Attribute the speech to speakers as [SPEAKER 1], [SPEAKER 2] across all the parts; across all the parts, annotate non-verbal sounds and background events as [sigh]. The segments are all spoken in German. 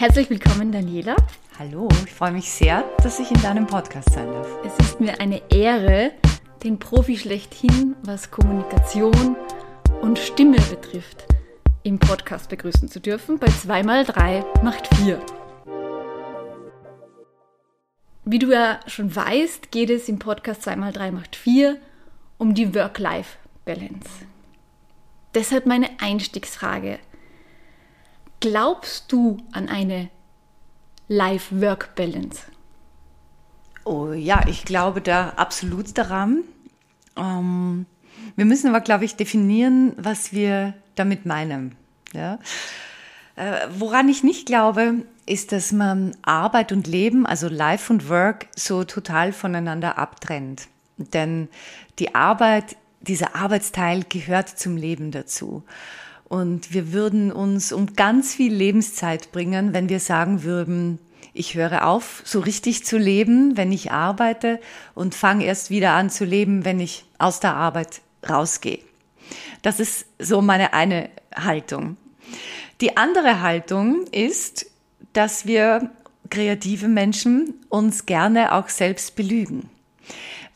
[SPEAKER 1] Herzlich willkommen, Daniela.
[SPEAKER 2] Hallo, ich freue mich sehr, dass ich in deinem Podcast sein darf.
[SPEAKER 1] Es ist mir eine Ehre, den Profi schlechthin, was Kommunikation und Stimme betrifft, im Podcast begrüßen zu dürfen. Bei 2x3 macht 4. Wie du ja schon weißt, geht es im Podcast 2x3 macht 4 um die Work-Life-Balance. Deshalb meine Einstiegsfrage. Glaubst du an eine Life-Work-Balance?
[SPEAKER 2] Oh ja, ich glaube da absolut daran. Ähm, wir müssen aber, glaube ich, definieren, was wir damit meinen. Ja? Äh, woran ich nicht glaube, ist, dass man Arbeit und Leben, also Life und Work, so total voneinander abtrennt. Denn die Arbeit, dieser Arbeitsteil gehört zum Leben dazu. Und wir würden uns um ganz viel Lebenszeit bringen, wenn wir sagen würden, ich höre auf, so richtig zu leben, wenn ich arbeite und fange erst wieder an zu leben, wenn ich aus der Arbeit rausgehe. Das ist so meine eine Haltung. Die andere Haltung ist, dass wir kreative Menschen uns gerne auch selbst belügen.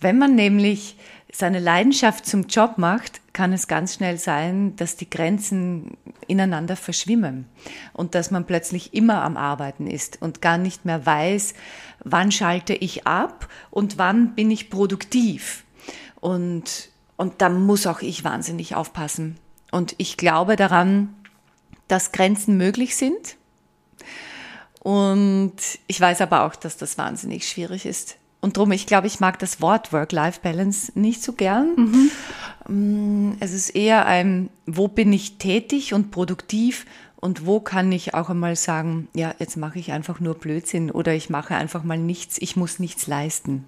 [SPEAKER 2] Wenn man nämlich seine Leidenschaft zum Job macht, kann es ganz schnell sein, dass die Grenzen ineinander verschwimmen und dass man plötzlich immer am Arbeiten ist und gar nicht mehr weiß, wann schalte ich ab und wann bin ich produktiv. Und, und da muss auch ich wahnsinnig aufpassen. Und ich glaube daran, dass Grenzen möglich sind. Und ich weiß aber auch, dass das wahnsinnig schwierig ist. Und darum, ich glaube, ich mag das Wort Work-Life-Balance nicht so gern. Mhm. Es ist eher ein, wo bin ich tätig und produktiv und wo kann ich auch einmal sagen, ja, jetzt mache ich einfach nur Blödsinn oder ich mache einfach mal nichts, ich muss nichts leisten.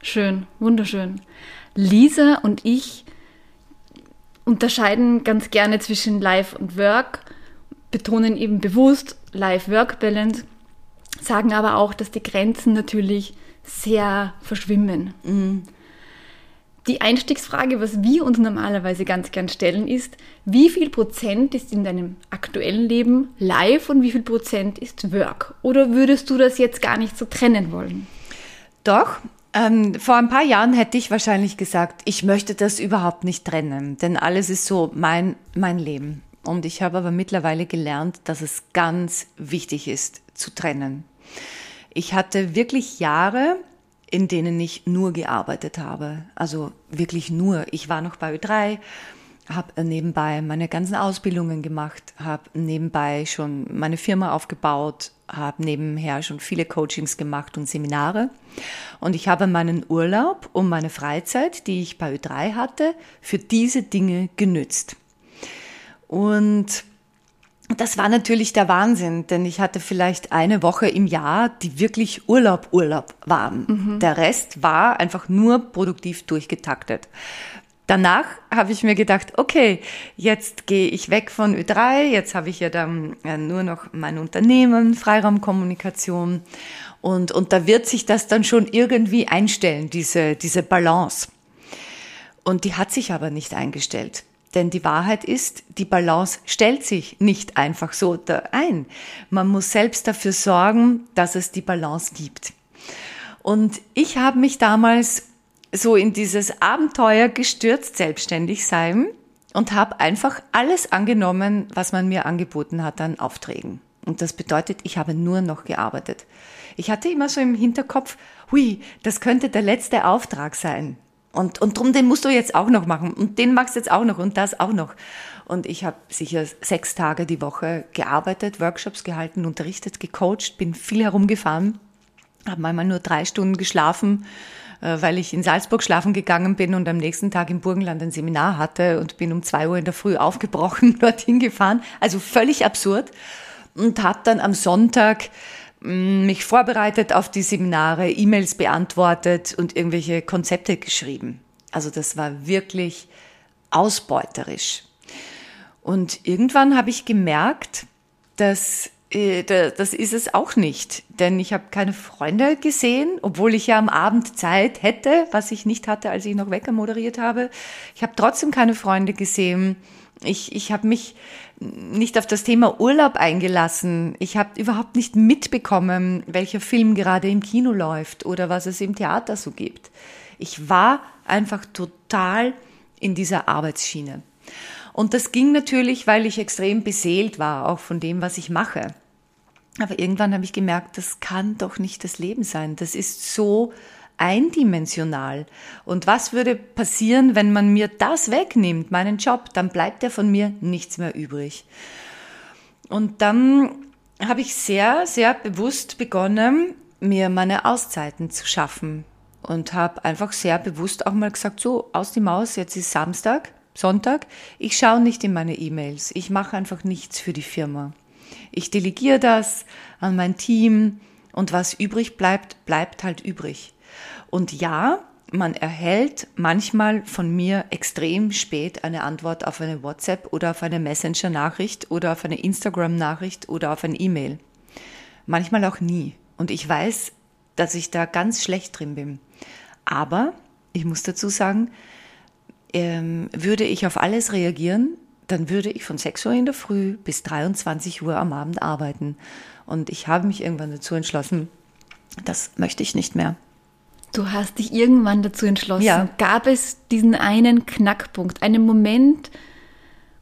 [SPEAKER 1] Schön, wunderschön. Lisa und ich unterscheiden ganz gerne zwischen Life und Work, betonen eben bewusst Life-Work-Balance sagen aber auch, dass die Grenzen natürlich sehr verschwimmen. Mhm. Die Einstiegsfrage, was wir uns normalerweise ganz gern stellen, ist, wie viel Prozent ist in deinem aktuellen Leben live und wie viel Prozent ist Work? Oder würdest du das jetzt gar nicht so trennen wollen?
[SPEAKER 2] Doch, ähm, vor ein paar Jahren hätte ich wahrscheinlich gesagt, ich möchte das überhaupt nicht trennen, denn alles ist so mein, mein Leben. Und ich habe aber mittlerweile gelernt, dass es ganz wichtig ist, zu trennen. Ich hatte wirklich Jahre, in denen ich nur gearbeitet habe. Also wirklich nur. Ich war noch bei Ö3, habe nebenbei meine ganzen Ausbildungen gemacht, habe nebenbei schon meine Firma aufgebaut, habe nebenher schon viele Coachings gemacht und Seminare. Und ich habe meinen Urlaub und meine Freizeit, die ich bei Ö3 hatte, für diese Dinge genützt. Und das war natürlich der Wahnsinn, denn ich hatte vielleicht eine Woche im Jahr, die wirklich Urlaub, Urlaub waren. Mhm. Der Rest war einfach nur produktiv durchgetaktet. Danach habe ich mir gedacht, okay, jetzt gehe ich weg von Ö3, jetzt habe ich ja dann nur noch mein Unternehmen, Freiraumkommunikation und, und da wird sich das dann schon irgendwie einstellen, diese, diese Balance. Und die hat sich aber nicht eingestellt. Denn die Wahrheit ist, die Balance stellt sich nicht einfach so da ein. Man muss selbst dafür sorgen, dass es die Balance gibt. Und ich habe mich damals so in dieses Abenteuer gestürzt, selbstständig sein und habe einfach alles angenommen, was man mir angeboten hat an Aufträgen. Und das bedeutet, ich habe nur noch gearbeitet. Ich hatte immer so im Hinterkopf, hui, das könnte der letzte Auftrag sein. Und, und drum, den musst du jetzt auch noch machen. Und den machst du jetzt auch noch und das auch noch. Und ich habe sicher sechs Tage die Woche gearbeitet, Workshops gehalten, unterrichtet, gecoacht, bin viel herumgefahren, habe manchmal nur drei Stunden geschlafen, äh, weil ich in Salzburg schlafen gegangen bin und am nächsten Tag im Burgenland ein Seminar hatte und bin um zwei Uhr in der Früh aufgebrochen, [laughs] dorthin gefahren. Also völlig absurd. Und habe dann am Sonntag mich vorbereitet auf die Seminare, E-Mails beantwortet und irgendwelche Konzepte geschrieben. Also das war wirklich ausbeuterisch. Und irgendwann habe ich gemerkt, dass äh, das ist es auch nicht, denn ich habe keine Freunde gesehen, obwohl ich ja am Abend Zeit hätte, was ich nicht hatte, als ich noch Wecker moderiert habe. Ich habe trotzdem keine Freunde gesehen. Ich, ich habe mich nicht auf das Thema Urlaub eingelassen. Ich habe überhaupt nicht mitbekommen, welcher Film gerade im Kino läuft oder was es im Theater so gibt. Ich war einfach total in dieser Arbeitsschiene. Und das ging natürlich, weil ich extrem beseelt war, auch von dem, was ich mache. Aber irgendwann habe ich gemerkt, das kann doch nicht das Leben sein. Das ist so eindimensional. Und was würde passieren, wenn man mir das wegnimmt, meinen Job? Dann bleibt ja von mir nichts mehr übrig. Und dann habe ich sehr, sehr bewusst begonnen, mir meine Auszeiten zu schaffen. Und habe einfach sehr bewusst auch mal gesagt, so, aus die Maus, jetzt ist Samstag, Sonntag, ich schaue nicht in meine E-Mails, ich mache einfach nichts für die Firma. Ich delegiere das an mein Team und was übrig bleibt, bleibt halt übrig. Und ja, man erhält manchmal von mir extrem spät eine Antwort auf eine WhatsApp oder auf eine Messenger-Nachricht oder auf eine Instagram-Nachricht oder auf ein E-Mail. Manchmal auch nie. Und ich weiß, dass ich da ganz schlecht drin bin. Aber ich muss dazu sagen, ähm, würde ich auf alles reagieren, dann würde ich von 6 Uhr in der Früh bis 23 Uhr am Abend arbeiten. Und ich habe mich irgendwann dazu entschlossen, das möchte ich nicht mehr.
[SPEAKER 1] Du hast dich irgendwann dazu entschlossen.
[SPEAKER 2] Ja.
[SPEAKER 1] Gab es diesen einen Knackpunkt, einen Moment,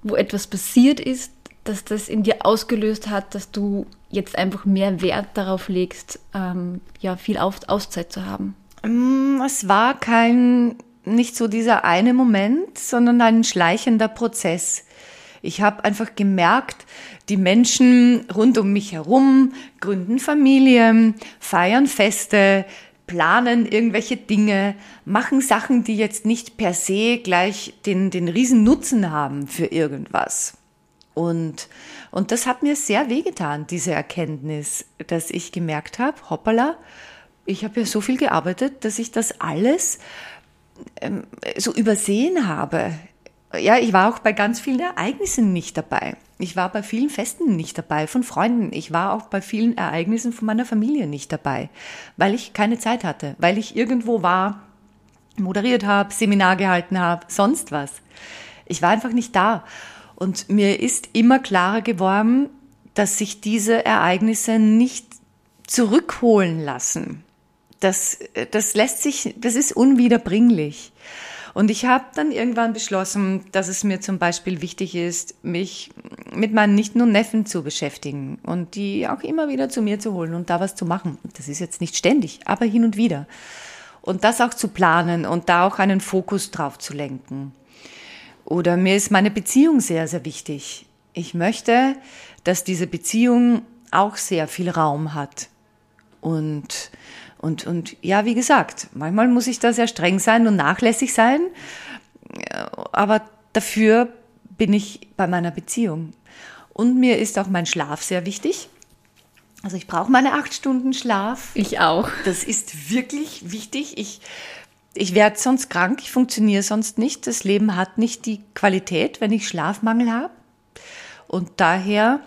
[SPEAKER 1] wo etwas passiert ist, dass das in dir ausgelöst hat, dass du jetzt einfach mehr Wert darauf legst, ähm, ja, viel Auf Auszeit zu haben?
[SPEAKER 2] Mm, es war kein, nicht so dieser eine Moment, sondern ein schleichender Prozess. Ich habe einfach gemerkt, die Menschen rund um mich herum gründen Familien, feiern Feste, planen irgendwelche Dinge, machen Sachen, die jetzt nicht per se gleich den, den riesen Nutzen haben für irgendwas. Und, und das hat mir sehr wehgetan, diese Erkenntnis, dass ich gemerkt habe, hoppala, ich habe ja so viel gearbeitet, dass ich das alles ähm, so übersehen habe. Ja, ich war auch bei ganz vielen Ereignissen nicht dabei. Ich war bei vielen Festen nicht dabei von Freunden. Ich war auch bei vielen Ereignissen von meiner Familie nicht dabei, weil ich keine Zeit hatte, weil ich irgendwo war, moderiert habe, Seminar gehalten habe, sonst was. Ich war einfach nicht da. Und mir ist immer klarer geworden, dass sich diese Ereignisse nicht zurückholen lassen. Das, das lässt sich, das ist unwiederbringlich. Und ich habe dann irgendwann beschlossen, dass es mir zum Beispiel wichtig ist, mich mit meinen nicht nur Neffen zu beschäftigen und die auch immer wieder zu mir zu holen und da was zu machen. Das ist jetzt nicht ständig, aber hin und wieder. Und das auch zu planen und da auch einen Fokus drauf zu lenken. Oder mir ist meine Beziehung sehr, sehr wichtig. Ich möchte, dass diese Beziehung auch sehr viel Raum hat. Und und, und ja, wie gesagt, manchmal muss ich da sehr streng sein und nachlässig sein, aber dafür bin ich bei meiner Beziehung. Und mir ist auch mein Schlaf sehr wichtig. Also ich brauche meine acht Stunden Schlaf.
[SPEAKER 1] Ich auch.
[SPEAKER 2] Das ist wirklich wichtig. Ich, ich werde sonst krank, ich funktioniere sonst nicht. Das Leben hat nicht die Qualität, wenn ich Schlafmangel habe. Und daher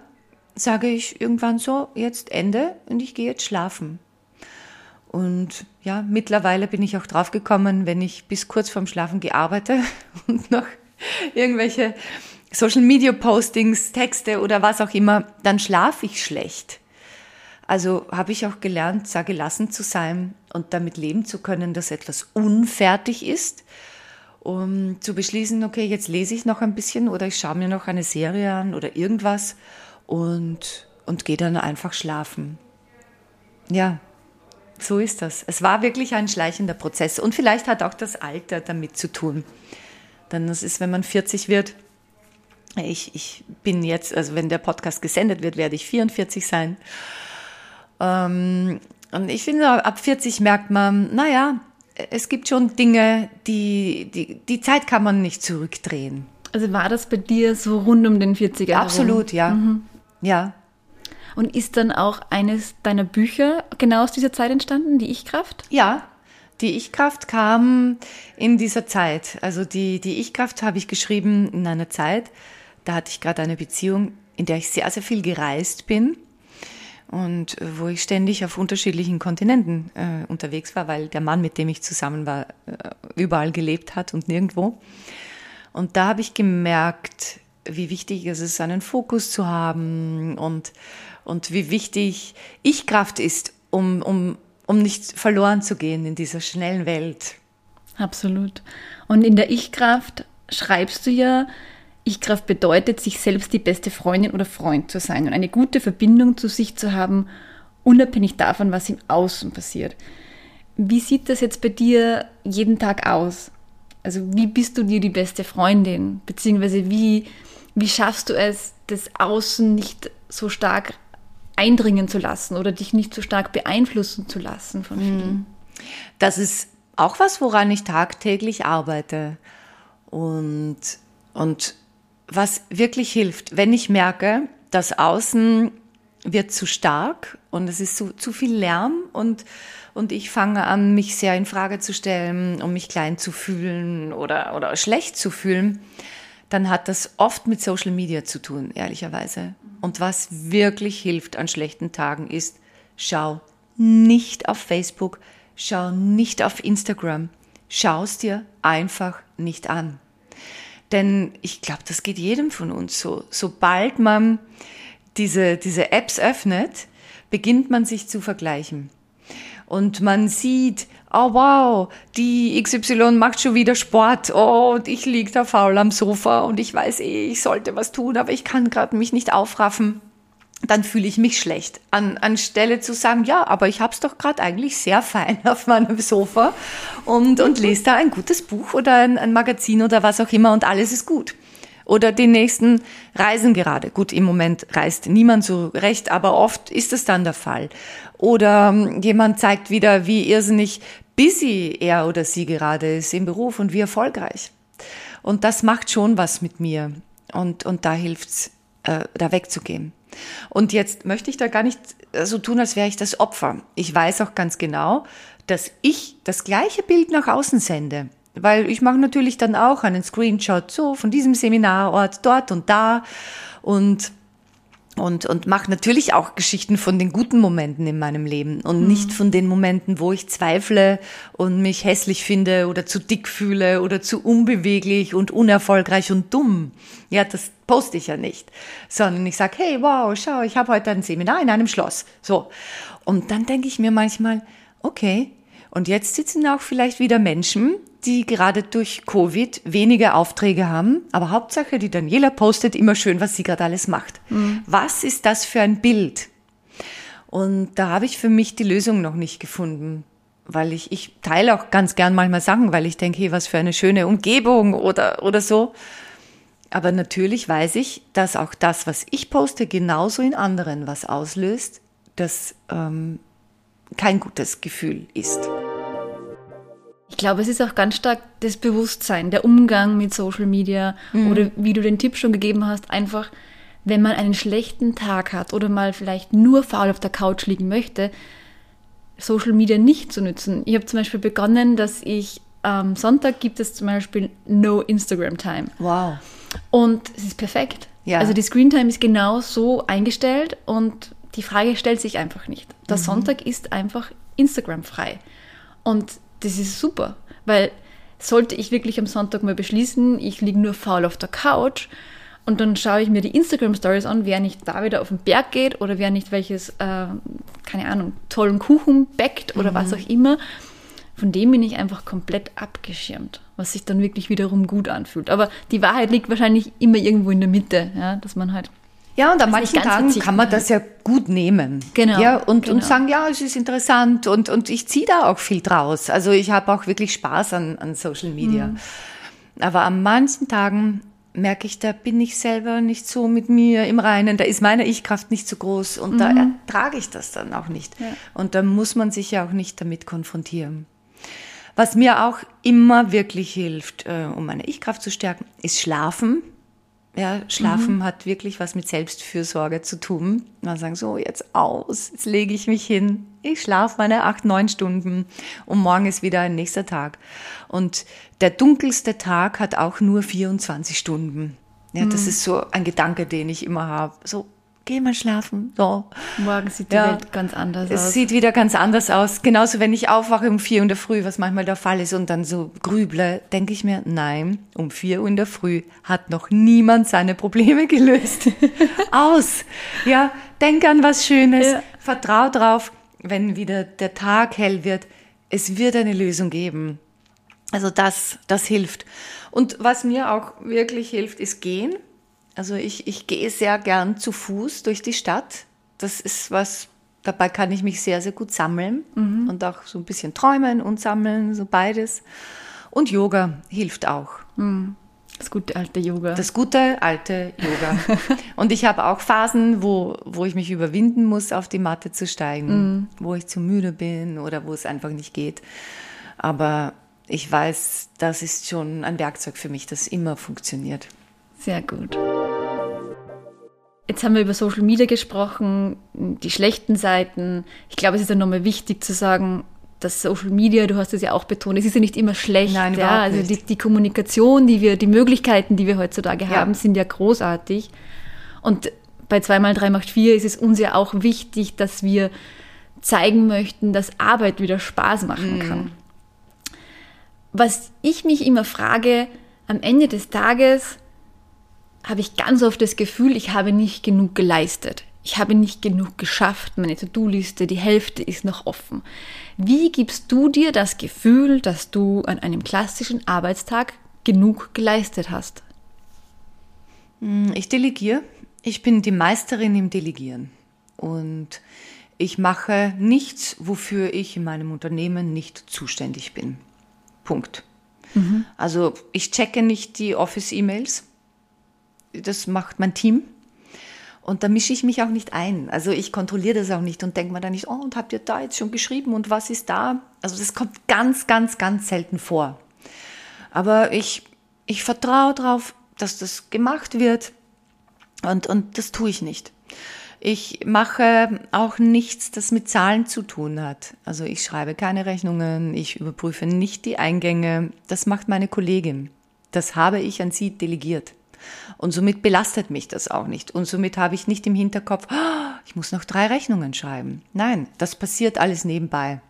[SPEAKER 2] sage ich irgendwann so, jetzt Ende und ich gehe jetzt schlafen. Und ja, mittlerweile bin ich auch draufgekommen, wenn ich bis kurz vorm Schlafen gearbeitet [laughs] und noch irgendwelche Social Media Postings, Texte oder was auch immer, dann schlafe ich schlecht. Also habe ich auch gelernt, sehr gelassen zu sein und damit leben zu können, dass etwas unfertig ist, um zu beschließen, okay, jetzt lese ich noch ein bisschen oder ich schaue mir noch eine Serie an oder irgendwas und, und gehe dann einfach schlafen. Ja, so ist das. Es war wirklich ein schleichender Prozess. Und vielleicht hat auch das Alter damit zu tun. Denn das ist, wenn man 40 wird, ich, ich bin jetzt, also wenn der Podcast gesendet wird, werde ich 44 sein. Ähm, und ich finde, ab 40 merkt man, naja, es gibt schon Dinge, die, die, die Zeit kann man nicht zurückdrehen.
[SPEAKER 1] Also war das bei dir so rund um den 40er?
[SPEAKER 2] Absolut, ja. Mhm. Ja,
[SPEAKER 1] und ist dann auch eines deiner Bücher genau aus dieser Zeit entstanden, die Ich-Kraft?
[SPEAKER 2] Ja, die Ich-Kraft kam in dieser Zeit. Also die, die Ich-Kraft habe ich geschrieben in einer Zeit, da hatte ich gerade eine Beziehung, in der ich sehr, sehr viel gereist bin und wo ich ständig auf unterschiedlichen Kontinenten äh, unterwegs war, weil der Mann, mit dem ich zusammen war, äh, überall gelebt hat und nirgendwo. Und da habe ich gemerkt, wie wichtig es ist, einen Fokus zu haben und, und wie wichtig Ich-Kraft ist, um, um, um nicht verloren zu gehen in dieser schnellen Welt.
[SPEAKER 1] Absolut. Und in der Ich-Kraft schreibst du ja, Ich-Kraft bedeutet, sich selbst die beste Freundin oder Freund zu sein und eine gute Verbindung zu sich zu haben, unabhängig davon, was im Außen passiert. Wie sieht das jetzt bei dir jeden Tag aus? Also wie bist du dir die beste Freundin? Beziehungsweise wie, wie schaffst du es, das Außen nicht so stark eindringen zu lassen oder dich nicht so stark beeinflussen zu lassen von vielen?
[SPEAKER 2] Das ist auch was, woran ich tagtäglich arbeite. Und, und was wirklich hilft, wenn ich merke, das Außen wird zu stark und es ist zu, zu viel Lärm und, und ich fange an, mich sehr in Frage zu stellen, um mich klein zu fühlen oder, oder schlecht zu fühlen, dann hat das oft mit Social Media zu tun, ehrlicherweise. Und was wirklich hilft an schlechten Tagen ist, schau nicht auf Facebook, schau nicht auf Instagram, schau es dir einfach nicht an. Denn ich glaube, das geht jedem von uns so. Sobald man diese, diese Apps öffnet, beginnt man sich zu vergleichen. Und man sieht, oh wow, die XY macht schon wieder Sport, oh, und ich liege da faul am Sofa und ich weiß eh, ich sollte was tun, aber ich kann gerade mich nicht aufraffen. Dann fühle ich mich schlecht. An, anstelle zu sagen, ja, aber ich habe es doch gerade eigentlich sehr fein [laughs] auf meinem Sofa und, und lese da ein gutes Buch oder ein, ein Magazin oder was auch immer und alles ist gut oder die nächsten reisen gerade. Gut, im Moment reist niemand so recht, aber oft ist es dann der Fall. Oder ähm, jemand zeigt wieder, wie irrsinnig busy er oder sie gerade ist im Beruf und wie erfolgreich. Und das macht schon was mit mir. Und, und da hilft's, äh, da wegzugehen. Und jetzt möchte ich da gar nicht so tun, als wäre ich das Opfer. Ich weiß auch ganz genau, dass ich das gleiche Bild nach außen sende. Weil ich mache natürlich dann auch einen Screenshot so von diesem Seminarort dort und da und und, und mache natürlich auch Geschichten von den guten Momenten in meinem Leben und mhm. nicht von den Momenten, wo ich zweifle und mich hässlich finde oder zu dick fühle oder zu unbeweglich und unerfolgreich und dumm. Ja, das poste ich ja nicht, sondern ich sage, hey, wow, schau, ich habe heute ein Seminar in einem Schloss. So. Und dann denke ich mir manchmal, okay, und jetzt sitzen auch vielleicht wieder Menschen, die gerade durch Covid weniger Aufträge haben, aber Hauptsache, die Daniela postet immer schön, was sie gerade alles macht. Mhm. Was ist das für ein Bild? Und da habe ich für mich die Lösung noch nicht gefunden, weil ich, ich teile auch ganz gern manchmal Sachen, weil ich denke, hey, was für eine schöne Umgebung oder, oder so. Aber natürlich weiß ich, dass auch das, was ich poste, genauso in anderen was auslöst, das ähm, kein gutes Gefühl ist.
[SPEAKER 1] Ich glaube, es ist auch ganz stark das Bewusstsein, der Umgang mit Social Media mhm. oder wie du den Tipp schon gegeben hast, einfach, wenn man einen schlechten Tag hat oder mal vielleicht nur faul auf der Couch liegen möchte, Social Media nicht zu nutzen. Ich habe zum Beispiel begonnen, dass ich am Sonntag gibt es zum Beispiel No Instagram Time.
[SPEAKER 2] Wow.
[SPEAKER 1] Und es ist perfekt. Ja. Also die Screen Time ist genau so eingestellt und die Frage stellt sich einfach nicht. Der mhm. Sonntag ist einfach Instagram frei. Und das ist super, weil sollte ich wirklich am Sonntag mal beschließen, ich liege nur faul auf der Couch und dann schaue ich mir die Instagram Stories an, wer nicht da wieder auf den Berg geht oder wer nicht welches, äh, keine Ahnung, tollen Kuchen backt oder mhm. was auch immer. Von dem bin ich einfach komplett abgeschirmt, was sich dann wirklich wiederum gut anfühlt. Aber die Wahrheit liegt wahrscheinlich immer irgendwo in der Mitte, ja, dass man halt
[SPEAKER 2] ja, und an manchen Tagen kann man das ja gut nehmen.
[SPEAKER 1] Genau.
[SPEAKER 2] Ja, und,
[SPEAKER 1] genau.
[SPEAKER 2] und sagen, ja, es ist interessant und, und ich ziehe da auch viel draus. Also ich habe auch wirklich Spaß an, an Social Media. Mhm. Aber an manchen Tagen merke ich, da bin ich selber nicht so mit mir im Reinen, da ist meine Ich-Kraft nicht so groß und mhm. da ertrage ich das dann auch nicht. Ja. Und da muss man sich ja auch nicht damit konfrontieren. Was mir auch immer wirklich hilft, äh, um meine Ich-Kraft zu stärken, ist Schlafen. Ja, Schlafen mhm. hat wirklich was mit Selbstfürsorge zu tun. Man sagen so, jetzt aus, jetzt lege ich mich hin, ich schlafe meine acht, neun Stunden und morgen ist wieder ein nächster Tag. Und der dunkelste Tag hat auch nur 24 Stunden. Ja, mhm. das ist so ein Gedanke, den ich immer habe. So, geh mal schlafen. So.
[SPEAKER 1] Morgen sieht die
[SPEAKER 2] Ja.
[SPEAKER 1] Welt ganz anders
[SPEAKER 2] Es
[SPEAKER 1] aus.
[SPEAKER 2] sieht wieder ganz anders aus. Genauso, wenn ich aufwache um vier Uhr in der Früh, was manchmal der Fall ist, und dann so grüble, denke ich mir, nein, um vier Uhr in der Früh hat noch niemand seine Probleme gelöst. [laughs] Aus. Ja, denk an was Schönes.
[SPEAKER 1] Ja.
[SPEAKER 2] Vertrau drauf, wenn wieder der Tag hell wird. Es wird eine Lösung geben. Also das, das hilft. Und was mir auch wirklich hilft, ist gehen. Also ich, ich gehe sehr gern zu Fuß durch die Stadt. Das ist was, dabei kann ich mich sehr, sehr gut sammeln und auch so ein bisschen träumen und sammeln, so beides. Und Yoga hilft auch.
[SPEAKER 1] Das gute alte Yoga.
[SPEAKER 2] Das gute alte Yoga. [laughs] Und ich habe auch Phasen, wo, wo ich mich überwinden muss, auf die Matte zu steigen, wo ich zu müde bin oder wo es einfach nicht geht. Aber ich weiß, das ist schon ein Werkzeug für mich, das immer funktioniert.
[SPEAKER 1] Sehr gut. Jetzt haben wir über Social Media gesprochen, die schlechten Seiten. Ich glaube, es ist ja nochmal wichtig zu sagen, dass Social Media, du hast es ja auch betont, es ist ja nicht immer schlecht.
[SPEAKER 2] Nein,
[SPEAKER 1] ja,
[SPEAKER 2] überhaupt
[SPEAKER 1] also. Die, die Kommunikation, die wir, die Möglichkeiten, die wir heutzutage
[SPEAKER 2] Ja.
[SPEAKER 1] haben, sind ja großartig. Und bei 2 mal 3 macht 4 ist es uns ja auch wichtig, dass wir zeigen möchten, dass Arbeit wieder Spaß machen
[SPEAKER 2] Mhm.
[SPEAKER 1] kann. Was ich mich immer frage, am Ende des Tages habe ich ganz oft das Gefühl, ich habe nicht genug geleistet. Ich habe nicht genug geschafft. Meine To-Do-Liste, die Hälfte ist noch offen. Wie gibst du dir das Gefühl, dass du an einem klassischen Arbeitstag genug geleistet hast?
[SPEAKER 2] Ich delegiere. Ich bin die Meisterin im Delegieren. Und ich mache nichts, wofür ich in meinem Unternehmen nicht zuständig bin. Punkt. Also ich checke nicht die Office-E-Mails. Das macht mein Team. Und da mische ich mich auch nicht ein. Also ich kontrolliere das auch nicht und denke mir dann nicht, oh, und habt ihr da jetzt schon geschrieben und was ist da? Also das kommt ganz, ganz, ganz selten vor. Aber ich, ich vertraue darauf, dass das gemacht wird und, und das tue ich nicht. Ich mache auch nichts, das mit Zahlen zu tun hat. Also ich schreibe keine Rechnungen, ich überprüfe nicht die Eingänge. Das macht meine Kollegin. Das habe ich an sie delegiert. Und somit belastet mich das auch nicht. Und somit habe ich nicht im Hinterkopf, "Ah, ich muss noch drei Rechnungen schreiben. Nein, das passiert alles nebenbei.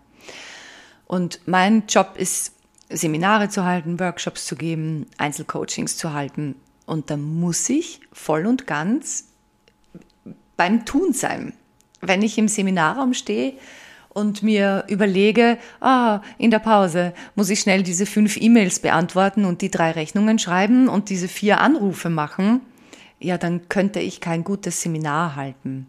[SPEAKER 2] Und mein Job ist, Seminare zu halten, Workshops zu geben, Einzelcoachings zu halten. Und da muss ich voll und ganz beim Tun sein. Wenn ich im Seminarraum stehe und mir überlege, ah, in der Pause muss ich schnell diese fünf E-Mails beantworten und die drei Rechnungen schreiben und diese vier Anrufe machen, ja, dann könnte ich kein gutes Seminar halten.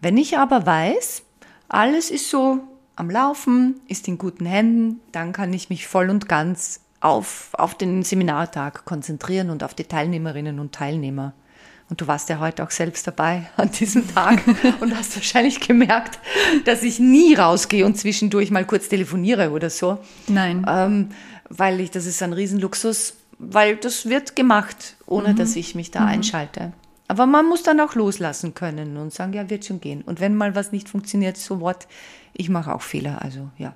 [SPEAKER 2] Wenn ich aber weiß, alles ist so am Laufen, ist in guten Händen, dann kann ich mich voll und ganz auf, auf den Seminartag konzentrieren und auf die Teilnehmerinnen und Teilnehmer. Und du warst ja heute auch selbst dabei an diesem Tag [laughs] und hast wahrscheinlich gemerkt, dass ich nie rausgehe und zwischendurch mal kurz telefoniere oder so.
[SPEAKER 1] Nein.
[SPEAKER 2] Ähm, weil ich, das ist ein Riesenluxus, weil das wird gemacht, ohne dass ich mich da einschalte. Aber man muss dann auch loslassen können und sagen, ja, wird schon gehen. Und wenn mal was nicht funktioniert, so what, ich mache auch Fehler, also ja.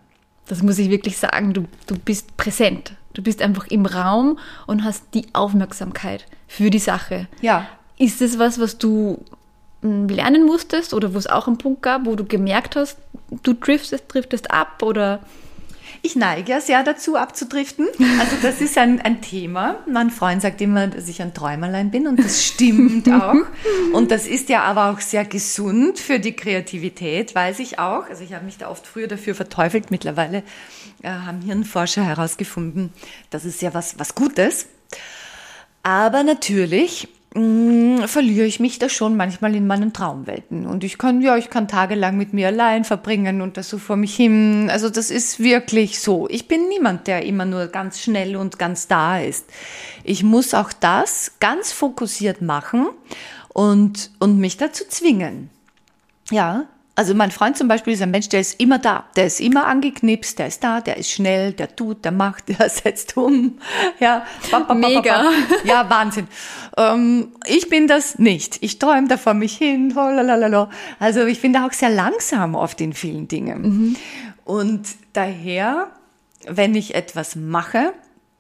[SPEAKER 1] Das muss ich wirklich sagen, du, du bist präsent. Du bist einfach im Raum und hast die Aufmerksamkeit für die Sache.
[SPEAKER 2] Ja.
[SPEAKER 1] Ist es was, was du mm, lernen musstest oder wo es auch einen Punkt gab, wo du gemerkt hast, du driftest, driftest ab oder
[SPEAKER 2] Ich neige ja sehr dazu, abzudriften. Also das ist ein, ein Thema. Mein Freund sagt immer, dass ich ein Träumerlein bin und das stimmt [laughs] auch. Und das ist ja aber auch sehr gesund für die Kreativität, weiß ich auch. Also ich habe mich da oft früher dafür verteufelt. Mittlerweile äh, haben Hirnforscher herausgefunden, das ist ja was, was Gutes. Aber natürlich mh, verliere ich mich da schon manchmal in meinen Traumwelten. Und ich kann, ja, ich kann tagelang mit mir allein verbringen und das so vor mich hin. Also das ist wirklich so. Ich bin niemand, der immer nur ganz schnell und ganz da ist. Ich muss auch das ganz fokussiert machen und, und mich dazu zwingen. Ja, also mein Freund zum Beispiel ist ein Mensch, der ist immer da, der ist immer angeknipst, der ist da, der ist schnell, der tut, der macht, [laughs] der setzt um. Ja, ba, ba, ba, ba,
[SPEAKER 1] Mega. [laughs]
[SPEAKER 2] Ja, Wahnsinn. Ähm, ich bin das nicht. Ich träume da vor mich hin. oh, lalalala. Also ich bin da auch sehr langsam oft in vielen Dingen. Und daher, wenn ich etwas mache,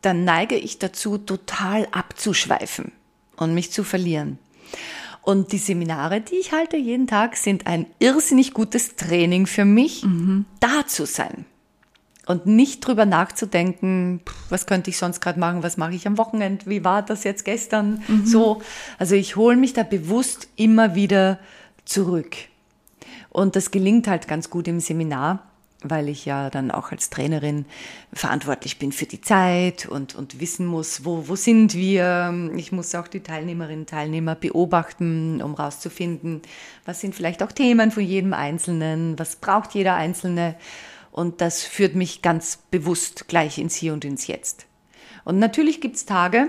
[SPEAKER 2] dann neige ich dazu, total abzuschweifen und mich zu verlieren. Und die Seminare, die ich halte jeden Tag, sind ein irrsinnig gutes Training für mich, mhm. da zu sein. Und nicht drüber nachzudenken, was könnte ich sonst gerade machen, was mache ich am Wochenende, wie war das jetzt gestern, mhm. so. Also ich hole mich da bewusst immer wieder zurück. Und das gelingt halt ganz gut im Seminar weil ich ja dann auch als Trainerin verantwortlich bin für die Zeit und, und wissen muss, wo, wo sind wir. Ich muss auch die Teilnehmerinnen und Teilnehmer beobachten, um rauszufinden, was sind vielleicht auch Themen von jedem Einzelnen, was braucht jeder Einzelne. Und das führt mich ganz bewusst gleich ins Hier und ins Jetzt. Und natürlich gibt's Tage,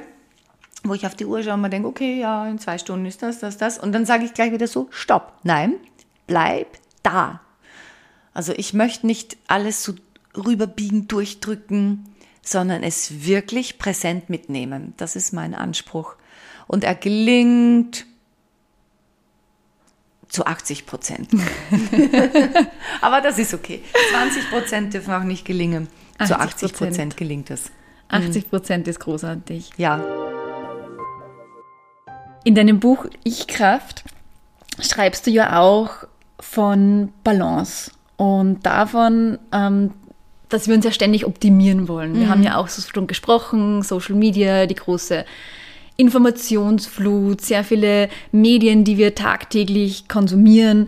[SPEAKER 2] wo ich auf die Uhr schaue und mir denke, okay, ja, in zwei Stunden ist das, das, das. Und dann sage ich gleich wieder so, stopp, nein, bleib da also ich möchte nicht alles so rüberbiegen, durchdrücken, sondern es wirklich präsent mitnehmen. Das ist mein Anspruch. Und er gelingt zu 80 Prozent. [laughs] Aber das ist okay. 20 Prozent dürfen auch nicht gelingen. Zu 80 Prozent gelingt es.
[SPEAKER 1] 80 Prozent ist großartig.
[SPEAKER 2] Ja.
[SPEAKER 1] In deinem Buch Ich Kraft schreibst du ja auch von Balance und davon, ähm, dass wir uns ja ständig optimieren wollen. Wir mhm. haben ja auch so schon gesprochen, Social Media, die große Informationsflut, sehr viele Medien, die wir tagtäglich konsumieren.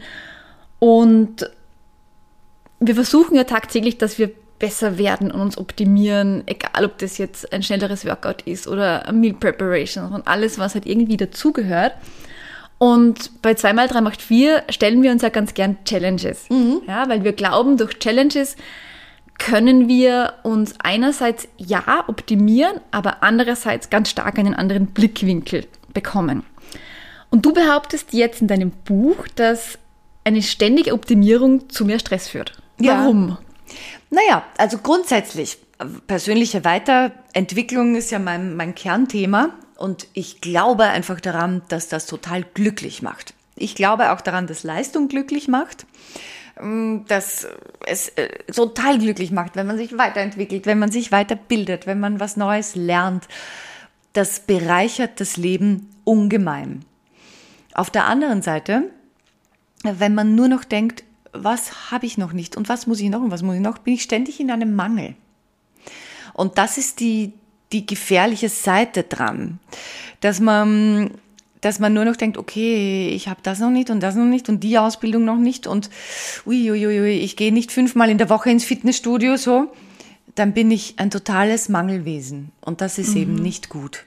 [SPEAKER 1] Und wir versuchen ja tagtäglich, dass wir besser werden und uns optimieren, egal ob das jetzt ein schnelleres Workout ist oder Meal Preparation und alles, was halt irgendwie dazugehört. Und bei 2x3 macht 4 stellen wir uns ja ganz gern Challenges. Mhm. Ja, weil wir glauben, durch Challenges können wir uns einerseits ja optimieren, aber andererseits ganz stark einen anderen Blickwinkel bekommen. Und du behauptest jetzt in deinem Buch, dass eine ständige Optimierung zu mehr Stress führt. Warum? Ja.
[SPEAKER 2] Naja, also grundsätzlich, persönliche Weiterentwicklung ist ja mein, mein Kernthema. Und ich glaube einfach daran, dass das total glücklich macht. Ich glaube auch daran, dass Leistung glücklich macht, mm, dass es äh, total glücklich macht, wenn man sich weiterentwickelt, wenn man sich weiterbildet, wenn man was Neues lernt. Das bereichert das Leben ungemein. Auf der anderen Seite, wenn man nur noch denkt, was habe ich noch nicht und was muss ich noch und was muss ich noch, bin ich ständig in einem Mangel. Und das ist die, die gefährliche Seite dran, dass man dass man nur noch denkt, okay, ich habe das noch nicht und das noch nicht und die Ausbildung noch nicht und uiuiui, ui, ich gehe nicht fünfmal in der Woche ins Fitnessstudio so, dann bin ich ein totales Mangelwesen und das ist mhm. eben nicht gut.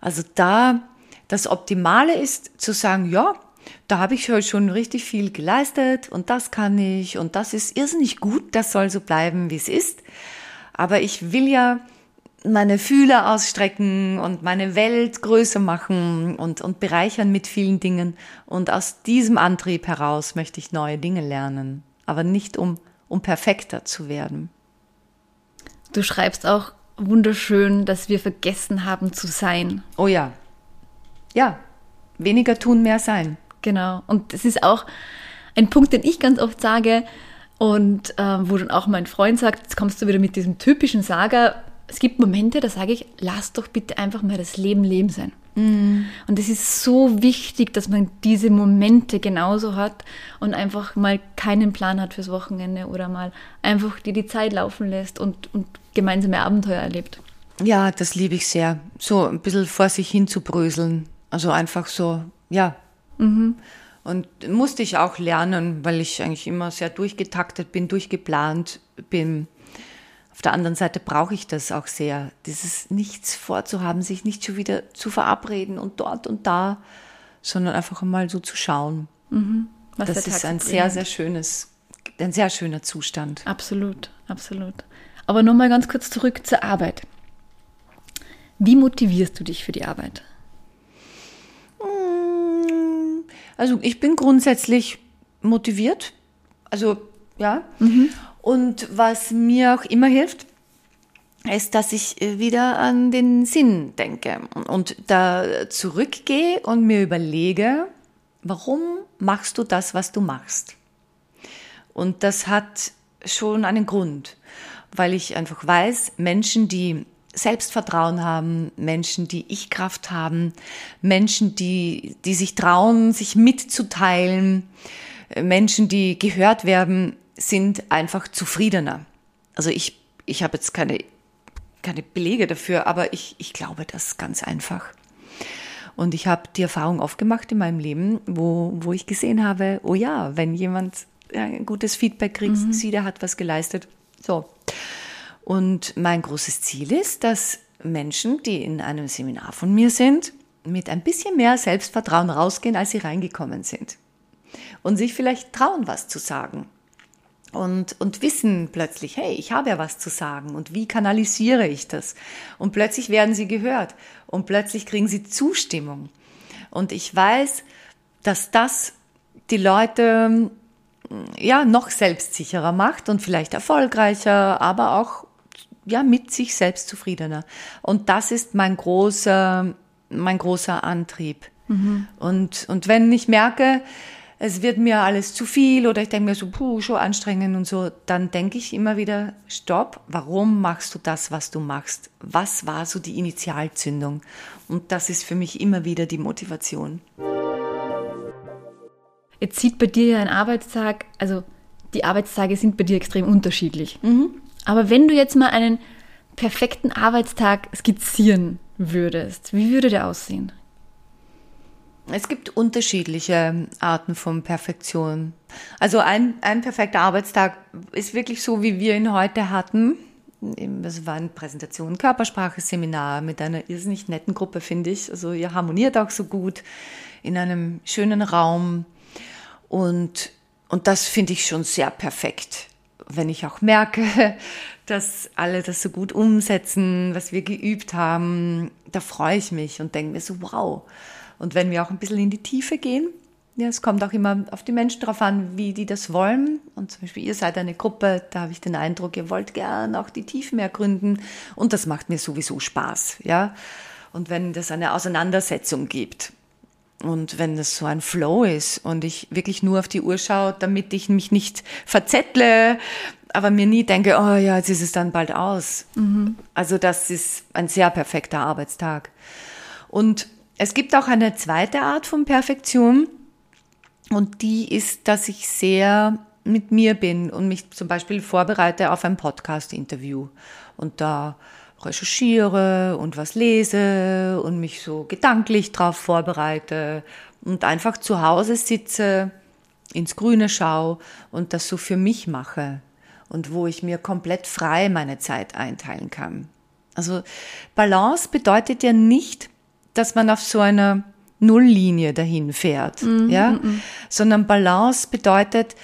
[SPEAKER 2] Also da das Optimale ist zu sagen, ja, da habe ich schon richtig viel geleistet und das kann ich und das ist irrsinnig gut, das soll so bleiben, wie es ist. Aber ich will ja meine Fühler ausstrecken und meine Welt größer machen und, und bereichern mit vielen Dingen. Und aus diesem Antrieb heraus möchte ich neue Dinge lernen, aber nicht um, um perfekter zu werden.
[SPEAKER 1] Du schreibst auch wunderschön, dass wir vergessen haben zu sein.
[SPEAKER 2] Oh ja. Ja, weniger tun, mehr sein.
[SPEAKER 1] Genau. Und es ist auch ein Punkt, den ich ganz oft sage und äh, wo dann auch mein Freund sagt, jetzt kommst du wieder mit diesem typischen Saga, es gibt Momente, da sage ich, lass doch bitte einfach mal das Leben Leben sein. Mm. Und es ist so wichtig, dass man diese Momente genauso hat und einfach mal keinen Plan hat fürs Wochenende oder mal einfach dir die Zeit laufen lässt und, und gemeinsame Abenteuer erlebt.
[SPEAKER 2] Ja, das liebe ich sehr. So ein bisschen vor sich hin zu bröseln. Also einfach so, ja. Mhm. Und musste ich auch lernen, weil ich eigentlich immer sehr durchgetaktet bin, durchgeplant bin. Auf der anderen Seite brauche ich das auch sehr, dieses Nichts vorzuhaben, sich nicht schon wieder zu verabreden und dort und da, sondern einfach mal so zu schauen. Mhm. das ist ein sehr, sehr schönes, ein sehr schöner Zustand.
[SPEAKER 1] Absolut, absolut. Aber nochmal ganz kurz zurück zur Arbeit. Wie motivierst du dich für die Arbeit?
[SPEAKER 2] Hm, also ich bin grundsätzlich motiviert. Also ja. Mhm. Und was mir auch immer hilft, ist, dass ich äh, wieder an den Sinn denke und da zurückgehe und mir überlege, warum machst du das, was du machst? Und das hat schon einen Grund, weil ich einfach weiß, Menschen, die Selbstvertrauen haben, Menschen, die Ich-Kraft haben, Menschen, die, die sich trauen, sich mitzuteilen, Menschen, die gehört werden, sind einfach zufriedener. Also ich, ich habe jetzt keine, keine Belege dafür, aber ich, ich glaube das ganz einfach. Und ich habe die Erfahrung oft gemacht in meinem Leben, wo, wo ich gesehen habe, oh ja, wenn jemand ein gutes Feedback kriegt, mhm. sie, der hat was geleistet. So. Und mein großes Ziel ist, dass Menschen, die in einem Seminar von mir sind, mit ein bisschen mehr Selbstvertrauen rausgehen, als sie reingekommen sind. Und sich vielleicht trauen, was zu sagen. Und, und wissen plötzlich, hey, ich habe ja was zu sagen und wie kanalisiere ich das? Und plötzlich werden sie gehört und plötzlich kriegen sie Zustimmung. Und ich weiß, dass das die Leute ja noch selbstsicherer macht und vielleicht erfolgreicher, aber auch ja mit sich selbst zufriedener. Und das ist mein großer mein großer Antrieb. Mhm. Und und wenn ich merke, es wird mir alles zu viel oder ich denke mir so, puh, schon anstrengend und so, dann denke ich immer wieder, stopp, warum machst du das, was du machst? Was war so die Initialzündung? Und das ist für mich immer wieder die Motivation.
[SPEAKER 1] Jetzt sieht bei dir ja ein Arbeitstag, also die Arbeitstage sind bei dir extrem unterschiedlich. Mhm. Aber wenn du jetzt mal einen perfekten Arbeitstag skizzieren würdest, wie würde der aussehen?
[SPEAKER 2] Es gibt unterschiedliche Arten von Perfektion. Also ein, ein perfekter Arbeitstag ist wirklich so, wie wir ihn heute hatten. Es war eine Präsentation, Körpersprache, Seminar mit einer irrsinnig netten Gruppe, finde ich. Also ihr harmoniert auch so gut in einem schönen Raum. Und, und das finde ich schon sehr perfekt. Wenn ich auch merke, [laughs] dass alle das so gut umsetzen, was wir geübt haben, da freue ich mich und denke mir so, wow. Und wenn wir auch ein bisschen in die Tiefe gehen, ja, es kommt auch immer auf die Menschen drauf an, wie die das wollen. Und zum Beispiel, ihr seid eine Gruppe, da habe ich den Eindruck, ihr wollt gern auch die Tiefen ergründen. Und das macht mir sowieso Spaß, ja. Und wenn das eine Auseinandersetzung gibt, und wenn das so ein Flow ist und ich wirklich nur auf die Uhr schaue, damit ich mich nicht verzettle, aber mir nie denke, oh ja, jetzt ist es dann bald aus. Mhm. Also das ist ein sehr perfekter Arbeitstag. Und es gibt auch eine zweite Art von Perfektion und die ist, dass ich sehr mit mir bin und mich zum Beispiel vorbereite auf ein Podcast-Interview und da recherchiere und was lese und mich so gedanklich drauf vorbereite und einfach zu Hause sitze, ins Grüne schaue und das so für mich mache und wo ich mir komplett frei meine Zeit einteilen kann. Also Balance bedeutet ja nicht, dass man auf so einer Nulllinie dahin fährt, mm, ja, mm, sondern Balance bedeutet,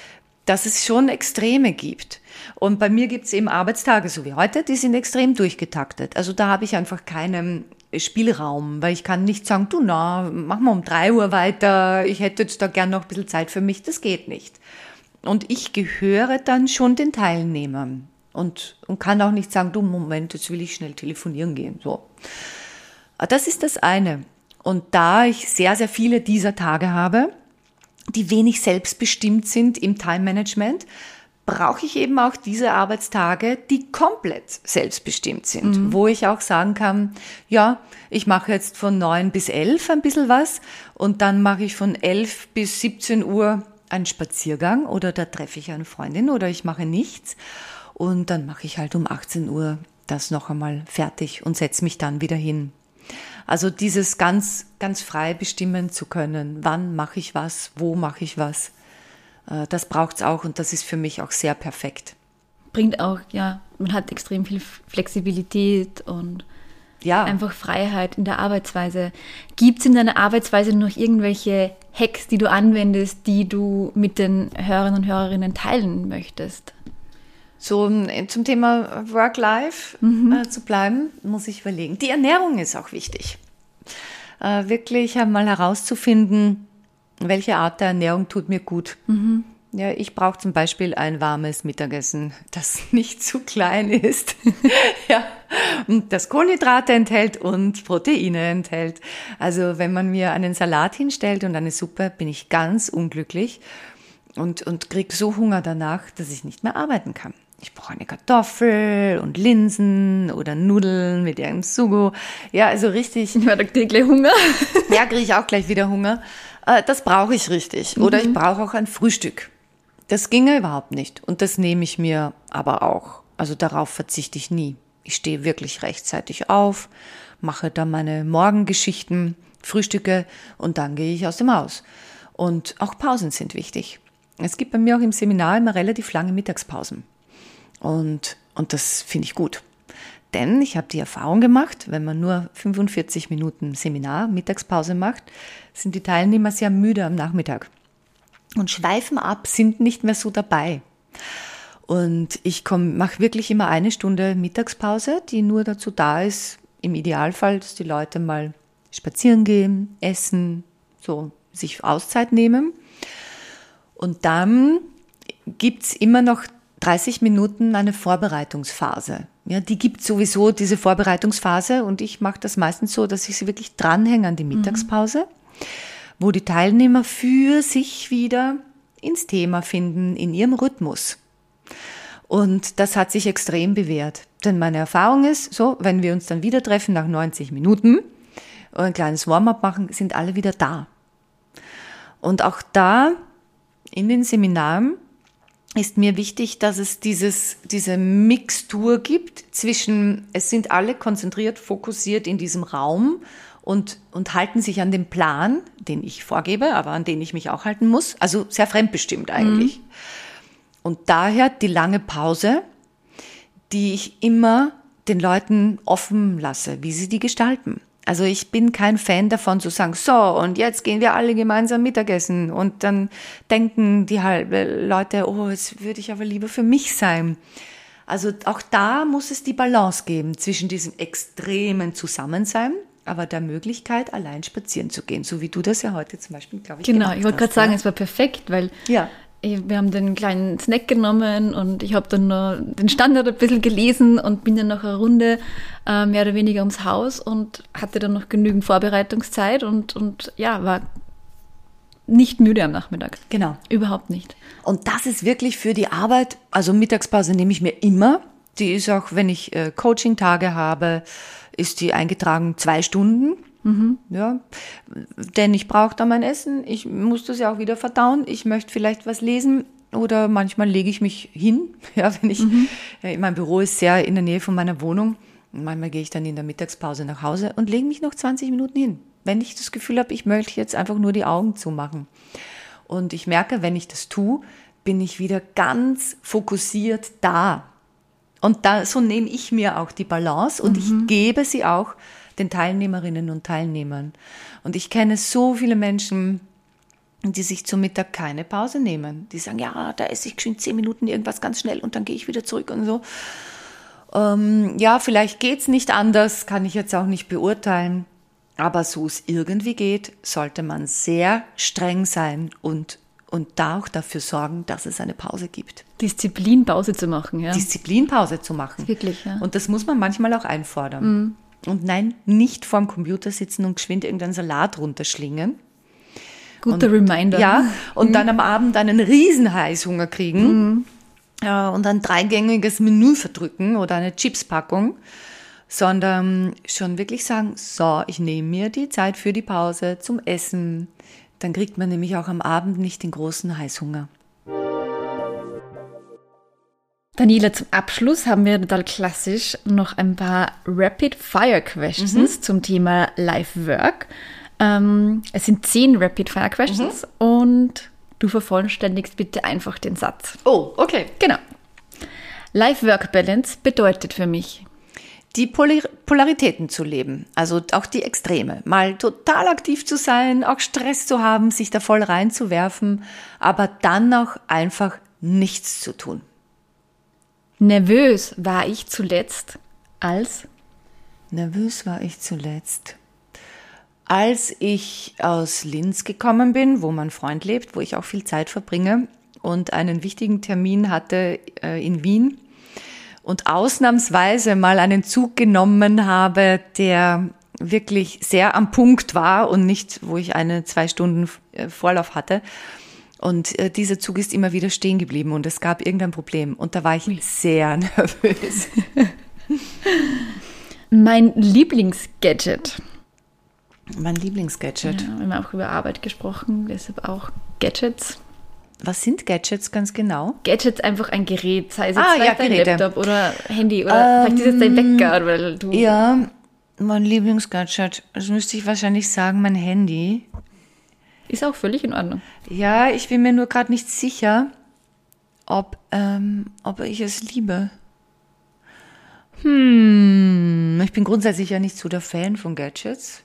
[SPEAKER 2] dass es schon Extreme gibt. Und bei mir gibt es eben Arbeitstage, so wie heute, die sind extrem durchgetaktet. Also da habe ich einfach keinen Spielraum, weil ich kann nicht sagen, du na, mach mal um drei Uhr weiter, ich hätte jetzt da gern noch ein bisschen Zeit für mich, das geht nicht. Und ich gehöre dann schon den Teilnehmern und, und kann auch nicht sagen, du Moment, jetzt will ich schnell telefonieren gehen. So. Das ist das eine. Und da ich sehr, sehr viele dieser Tage habe, die wenig selbstbestimmt sind im Time Management, brauche ich eben auch diese Arbeitstage, die komplett selbstbestimmt sind, mhm. wo ich auch sagen kann, ja, ich mache jetzt von neun bis elf ein bisschen was und dann mache ich von elf bis 17 Uhr einen Spaziergang oder da treffe ich eine Freundin oder ich mache nichts und dann mache ich halt um 18 Uhr das noch einmal fertig und setze mich dann wieder hin. Also dieses ganz, ganz frei bestimmen zu können, wann mache ich was, wo mache ich was, das braucht es auch und das ist für mich auch sehr perfekt.
[SPEAKER 1] Bringt auch, ja, man hat extrem viel Flexibilität und ja. einfach Freiheit in der Arbeitsweise. Gibt es in deiner Arbeitsweise noch irgendwelche Hacks, die du anwendest, die du mit den Hörern und Hörerinnen teilen möchtest?
[SPEAKER 2] So äh, zum Thema Work-Life mhm. äh, zu bleiben, muss ich überlegen. Die Ernährung ist auch wichtig. Äh, wirklich einmal herauszufinden, welche Art der Ernährung tut mir gut. Mhm. Ja, ich brauche zum Beispiel ein warmes Mittagessen, das [laughs] nicht zu klein ist. [laughs] ja, und das Kohlenhydrate enthält und Proteine enthält. Also wenn man mir einen Salat hinstellt und eine Suppe, bin ich ganz unglücklich und, und krieg so Hunger danach, dass ich nicht mehr arbeiten kann. Ich brauche eine Kartoffel und Linsen oder Nudeln mit irgendeinem Sugo. Ja, also richtig.
[SPEAKER 1] Ja, da kriege ich gleich Hunger.
[SPEAKER 2] ja, kriege ich auch gleich wieder Hunger. Äh, das brauche ich richtig. Oder ich brauche auch ein Frühstück. Das ginge überhaupt nicht. Und das nehme ich mir aber auch. Also darauf verzichte ich nie. Ich stehe wirklich rechtzeitig auf, mache dann meine Morgengeschichten, frühstücke und dann gehe ich aus dem Haus. Und auch Pausen sind wichtig. Es gibt bei mir auch im Seminar immer relativ lange Mittagspausen. Und, und das finde ich gut. Denn ich habe die Erfahrung gemacht, wenn man nur 45 Minuten Seminar, Mittagspause macht, sind die Teilnehmer sehr müde am Nachmittag und schweifen ab, sind nicht mehr so dabei. Und ich mache wirklich immer eine Stunde Mittagspause, die nur dazu da ist, im Idealfall, dass die Leute mal spazieren gehen, essen, so sich Auszeit nehmen. Und dann gibt's immer noch 30 Minuten eine Vorbereitungsphase. Ja, die gibt sowieso diese Vorbereitungsphase und ich mache das meistens so, dass ich sie wirklich dranhänge an die mhm. Mittagspause, mhm. wo die Teilnehmer für sich wieder ins Thema finden, in ihrem Rhythmus. Und das hat sich extrem bewährt. Denn meine Erfahrung ist, so, wenn wir uns dann wieder treffen nach 90 Minuten und ein kleines Warm-up machen, sind alle wieder da. Und auch da in den Seminaren ist mir wichtig, dass es dieses, diese Mixtur gibt zwischen, es sind alle konzentriert, fokussiert in diesem Raum und, und halten sich an den Plan, den ich vorgebe, aber an den ich mich auch halten muss. Also sehr fremdbestimmt eigentlich. Mhm. Und daher die lange Pause, die ich immer den Leuten offen lasse, wie sie die gestalten. Also ich bin kein Fan davon zu sagen, so, und jetzt gehen wir alle gemeinsam Mittagessen. Und dann denken die halbe Leute, oh, jetzt würde ich aber lieber für mich sein. Also auch da muss es die Balance geben zwischen diesem extremen Zusammensein, aber der Möglichkeit, allein spazieren zu gehen, so wie du das ja heute zum Beispiel, glaube ich,
[SPEAKER 1] Genau, ich wollte gerade sagen, es war perfekt, weil ja wir haben den kleinen Snack genommen und ich habe dann noch den Standard ein bisschen gelesen und bin dann noch eine Runde äh, mehr oder weniger ums Haus und hatte dann noch genügend Vorbereitungszeit und, und ja, war nicht müde am Nachmittag.
[SPEAKER 2] Genau.
[SPEAKER 1] Überhaupt nicht.
[SPEAKER 2] Und das ist wirklich für die Arbeit, also Mittagspause nehme ich mir immer. Die ist auch, wenn ich äh, Coaching-Tage habe, ist die eingetragen zwei Stunden. Mhm. Ja, denn ich brauche da mein Essen, ich muss das ja auch wieder verdauen, ich möchte vielleicht was lesen oder manchmal lege ich mich hin, [laughs] ja, wenn ich, mhm. ja, mein Büro ist sehr in der Nähe von meiner Wohnung, manchmal gehe ich dann in der Mittagspause nach Hause und lege mich noch 20 Minuten hin, wenn ich das Gefühl habe, ich möchte jetzt einfach nur die Augen zumachen. Und ich merke, wenn ich das tue, bin ich wieder ganz fokussiert da. Und da, so nehme ich mir auch die Balance und mhm. ich gebe sie auch den Teilnehmerinnen und Teilnehmern. Und ich kenne so viele Menschen, die sich zum Mittag keine Pause nehmen. Die sagen, ja, da esse ich schon zehn Minuten irgendwas ganz schnell und dann gehe ich wieder zurück und so. Ähm, ja, vielleicht geht's nicht anders, kann ich jetzt auch nicht beurteilen. Aber so es irgendwie geht, sollte man sehr streng sein und, und da auch dafür sorgen, dass es eine Pause gibt.
[SPEAKER 1] Disziplinpause zu machen, ja.
[SPEAKER 2] Disziplinpause zu machen.
[SPEAKER 1] Wirklich, ja.
[SPEAKER 2] Und das muss man manchmal auch einfordern. Mhm. Und nein, nicht vorm Computer sitzen und geschwind irgendeinen Salat runterschlingen.
[SPEAKER 1] Guter und, Reminder.
[SPEAKER 2] Ja, und mhm. dann am Abend einen riesen Heißhunger kriegen mhm. ja, und ein dreigängiges Menü verdrücken oder eine Chipspackung, sondern schon wirklich sagen, so, ich nehme mir die Zeit für die Pause zum Essen. Dann kriegt man nämlich auch am Abend nicht den großen Heißhunger.
[SPEAKER 1] Daniela, zum Abschluss haben wir total klassisch noch ein paar Rapid Fire Questions mhm. zum Thema Life Work. Ähm, es sind zehn Rapid Fire Questions mhm. und du vervollständigst bitte einfach den Satz.
[SPEAKER 2] Oh, okay.
[SPEAKER 1] Genau. Life Work Balance bedeutet für mich
[SPEAKER 2] die Polar Polaritäten zu leben, also auch die Extreme. Mal total aktiv zu sein, auch Stress zu haben, sich da voll reinzuwerfen, aber dann auch einfach nichts zu tun.
[SPEAKER 1] Nervös war ich zuletzt als?
[SPEAKER 2] Nervös war ich zuletzt. Als ich aus Linz gekommen bin, wo mein Freund lebt, wo ich auch viel Zeit verbringe und einen wichtigen Termin hatte äh, in Wien und ausnahmsweise mal einen Zug genommen habe, der wirklich sehr am Punkt war und nicht, wo ich eine zwei Stunden äh, Vorlauf hatte, Und äh, dieser Zug ist immer wieder stehen geblieben und es gab irgendein Problem. Und da war ich sehr [laughs] nervös. [laughs]
[SPEAKER 1] mein Lieblingsgadget.
[SPEAKER 2] Mein Lieblingsgadget.
[SPEAKER 1] Ja, wir haben auch über Arbeit gesprochen, deshalb auch Gadgets.
[SPEAKER 2] Was sind Gadgets ganz genau?
[SPEAKER 1] Gadgets einfach ein Gerät, sei es
[SPEAKER 2] Ah,
[SPEAKER 1] jetzt
[SPEAKER 2] ja,
[SPEAKER 1] dein
[SPEAKER 2] Geräte.
[SPEAKER 1] Laptop oder Handy oder vielleicht ist es dein Wecker, weil du
[SPEAKER 2] Ja, mein Lieblingsgadget. Das müsste ich wahrscheinlich sagen, mein Handy.
[SPEAKER 1] Ist auch völlig in Ordnung.
[SPEAKER 2] Ja, ich bin mir nur gerade nicht sicher, ob, ähm, ob ich es liebe. Hm, ich bin grundsätzlich ja nicht so der Fan von Gadgets.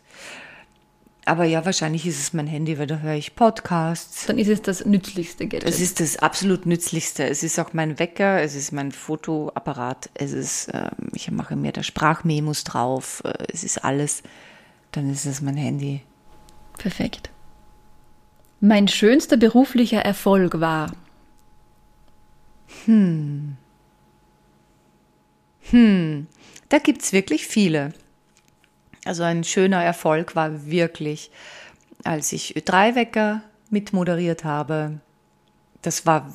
[SPEAKER 2] Aber ja, wahrscheinlich ist es mein Handy, weil da höre ich Podcasts.
[SPEAKER 1] Dann ist es das nützlichste Gadget.
[SPEAKER 2] Es ist das absolut Nützlichste. Es ist auch mein Wecker, es ist mein Fotoapparat, es ist, ähm, ich mache mir da Sprachmemos drauf, äh, es ist alles. Dann ist es mein Handy.
[SPEAKER 1] Perfekt. Mein schönster beruflicher Erfolg war.
[SPEAKER 2] Da gibt's wirklich viele. Also ein schöner Erfolg war wirklich, als ich Ö3-Wecker mitmoderiert habe. Das war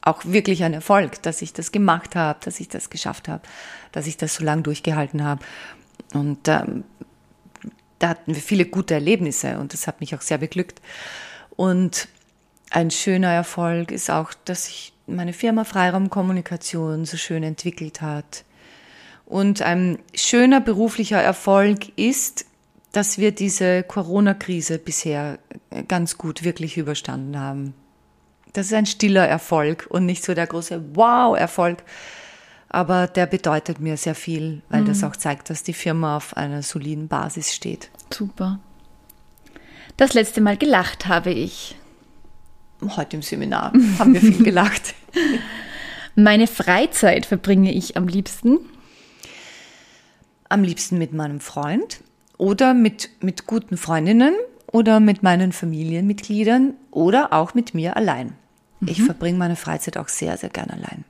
[SPEAKER 2] auch wirklich ein Erfolg, dass ich das gemacht habe, dass ich das geschafft habe, dass ich das so lange durchgehalten habe. Und ähm, da hatten wir viele gute Erlebnisse und das hat mich auch sehr beglückt. Und ein schöner Erfolg ist auch, dass sich meine Firma Freiraumkommunikation so schön entwickelt hat. Und ein schöner beruflicher Erfolg ist, dass wir diese Corona-Krise bisher ganz gut wirklich überstanden haben. Das ist ein stiller Erfolg und nicht so der große Wow-Erfolg. Aber der bedeutet mir sehr viel, weil das auch zeigt, dass die Firma auf einer soliden Basis steht.
[SPEAKER 1] Super. Das letzte Mal gelacht habe ich.
[SPEAKER 2] Heute im Seminar [laughs] haben wir viel gelacht. [laughs]
[SPEAKER 1] Meine Freizeit verbringe ich am liebsten.
[SPEAKER 2] Am liebsten mit meinem Freund oder mit, mit guten Freundinnen oder mit meinen Familienmitgliedern oder auch mit mir allein. Ich verbringe meine Freizeit auch sehr, sehr gern allein.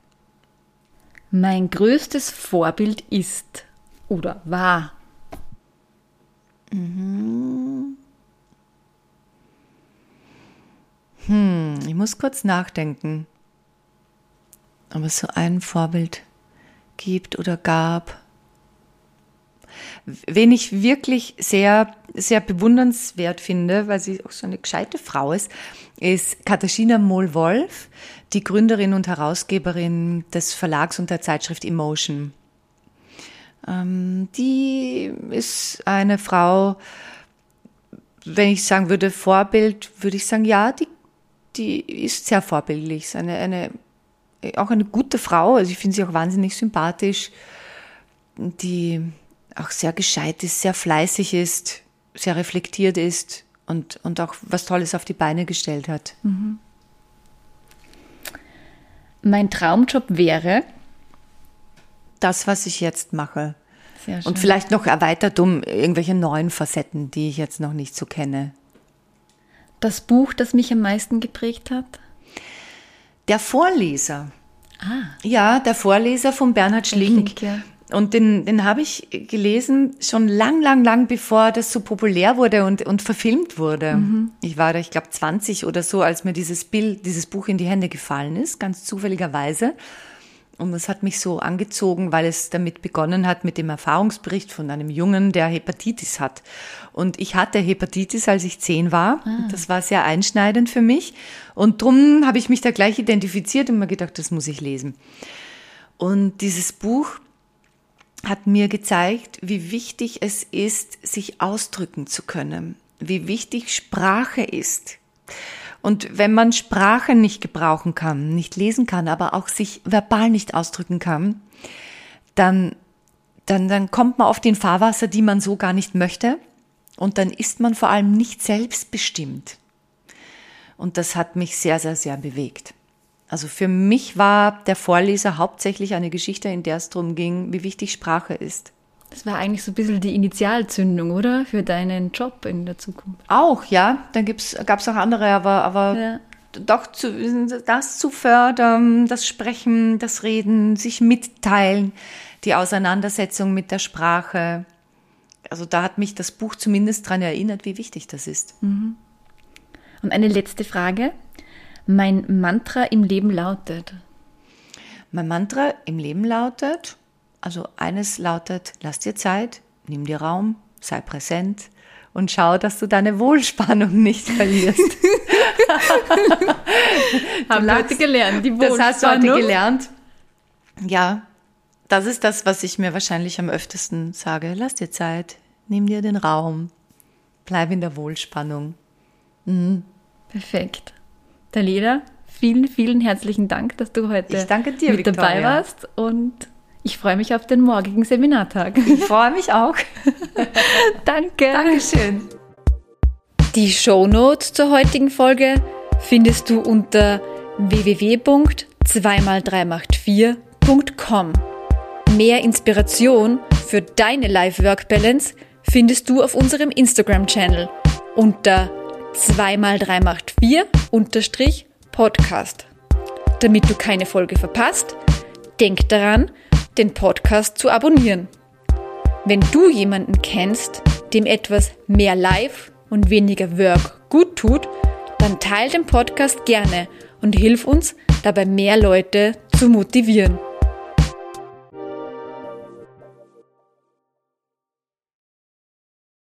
[SPEAKER 1] Mein größtes Vorbild ist oder war.
[SPEAKER 2] Ich muss kurz nachdenken, ob es so ein Vorbild gibt oder gab. Wen ich wirklich sehr, sehr bewundernswert finde, weil sie auch so eine gescheite Frau ist, ist Katharina Mohl-Wolf, die Gründerin und Herausgeberin des Verlags und der Zeitschrift Emotion. Ähm, die ist eine Frau, wenn ich sagen würde, Vorbild, würde ich sagen, ja, die, die ist sehr vorbildlich. Ist eine, eine, auch eine gute Frau. Also ich finde sie auch wahnsinnig sympathisch, die auch sehr gescheit ist, sehr fleißig ist, sehr reflektiert ist und, und auch was Tolles auf die Beine gestellt hat.
[SPEAKER 1] Mein Traumjob wäre.
[SPEAKER 2] Das, was ich jetzt mache.
[SPEAKER 1] Sehr schön.
[SPEAKER 2] Und vielleicht noch erweitert um irgendwelche neuen Facetten, die ich jetzt noch nicht so kenne.
[SPEAKER 1] das Buch, das mich am meisten geprägt hat.
[SPEAKER 2] Der Vorleser.
[SPEAKER 1] Ah.
[SPEAKER 2] Ja, der Vorleser von Bernhard Schlink.
[SPEAKER 1] Schlink, ja.
[SPEAKER 2] Und den, den habe ich gelesen schon lang, lang, lang bevor das so populär wurde und, und verfilmt wurde. Ich war da, ich glaube, 20 oder so, als mir dieses Bild, dieses Buch in die Hände gefallen ist, ganz zufälligerweise. Und das hat mich so angezogen, weil es damit begonnen hat mit dem Erfahrungsbericht von einem Jungen, der Hepatitis hat. Und ich hatte Hepatitis, als ich zehn war. Und Das war sehr einschneidend für mich. Und drum habe ich mich da gleich identifiziert und mir gedacht, das muss ich lesen. Und dieses Buch hat mir gezeigt, wie wichtig es ist, sich ausdrücken zu können, wie wichtig Sprache ist. Und wenn man Sprache nicht gebrauchen kann, nicht lesen kann, aber auch sich verbal nicht ausdrücken kann, dann, dann, dann kommt man oft in Fahrwasser, die man so gar nicht möchte. Und dann ist man vor allem nicht selbstbestimmt. Und das hat mich sehr, sehr, sehr bewegt. Also für mich war der Vorleser hauptsächlich eine Geschichte, in der es darum ging, wie wichtig Sprache ist.
[SPEAKER 1] Das war eigentlich so ein bisschen die Initialzündung, oder? Für deinen Job in der Zukunft.
[SPEAKER 2] Auch, ja, dann gab es auch andere, aber, aber
[SPEAKER 1] Ja.
[SPEAKER 2] doch zu, das zu fördern, das Sprechen, das Reden, sich mitteilen, die Auseinandersetzung mit der Sprache. Also da hat mich das Buch zumindest daran erinnert, wie wichtig das ist.
[SPEAKER 1] Und eine letzte Frage. Mein Mantra im Leben lautet.
[SPEAKER 2] Mein Mantra im Leben lautet, also eines lautet, lass dir Zeit, nimm dir Raum, sei präsent und schau, dass du deine Wohlspannung [laughs] nicht verlierst. [laughs]
[SPEAKER 1] Haben wir heute gelernt,
[SPEAKER 2] die Wohlspannung. Das hast du heute gelernt. Ja, das ist das, was ich mir wahrscheinlich am öftesten sage. Lass dir Zeit, nimm dir den Raum, bleib in der Wohlspannung.
[SPEAKER 1] Mhm. Perfekt. Dalila, vielen, vielen herzlichen Dank, dass du heute
[SPEAKER 2] dir,
[SPEAKER 1] mit
[SPEAKER 2] Victoria.
[SPEAKER 1] dabei warst und ich freue mich auf den morgigen Seminartag.
[SPEAKER 2] Ich freue mich auch. [laughs]
[SPEAKER 1] Danke.
[SPEAKER 2] Dankeschön.
[SPEAKER 1] Die Shownotes zur heutigen Folge findest du unter www.2x3macht4.com. Mehr Inspiration für deine Life-Work-Balance findest du auf unserem Instagram-Channel unter 2x3 macht 4 Podcast. Damit du keine Folge verpasst, denk daran, den Podcast zu abonnieren. Wenn du jemanden kennst, dem etwas mehr Live und weniger Work gut tut, dann teile den Podcast gerne und hilf uns, dabei mehr Leute zu motivieren.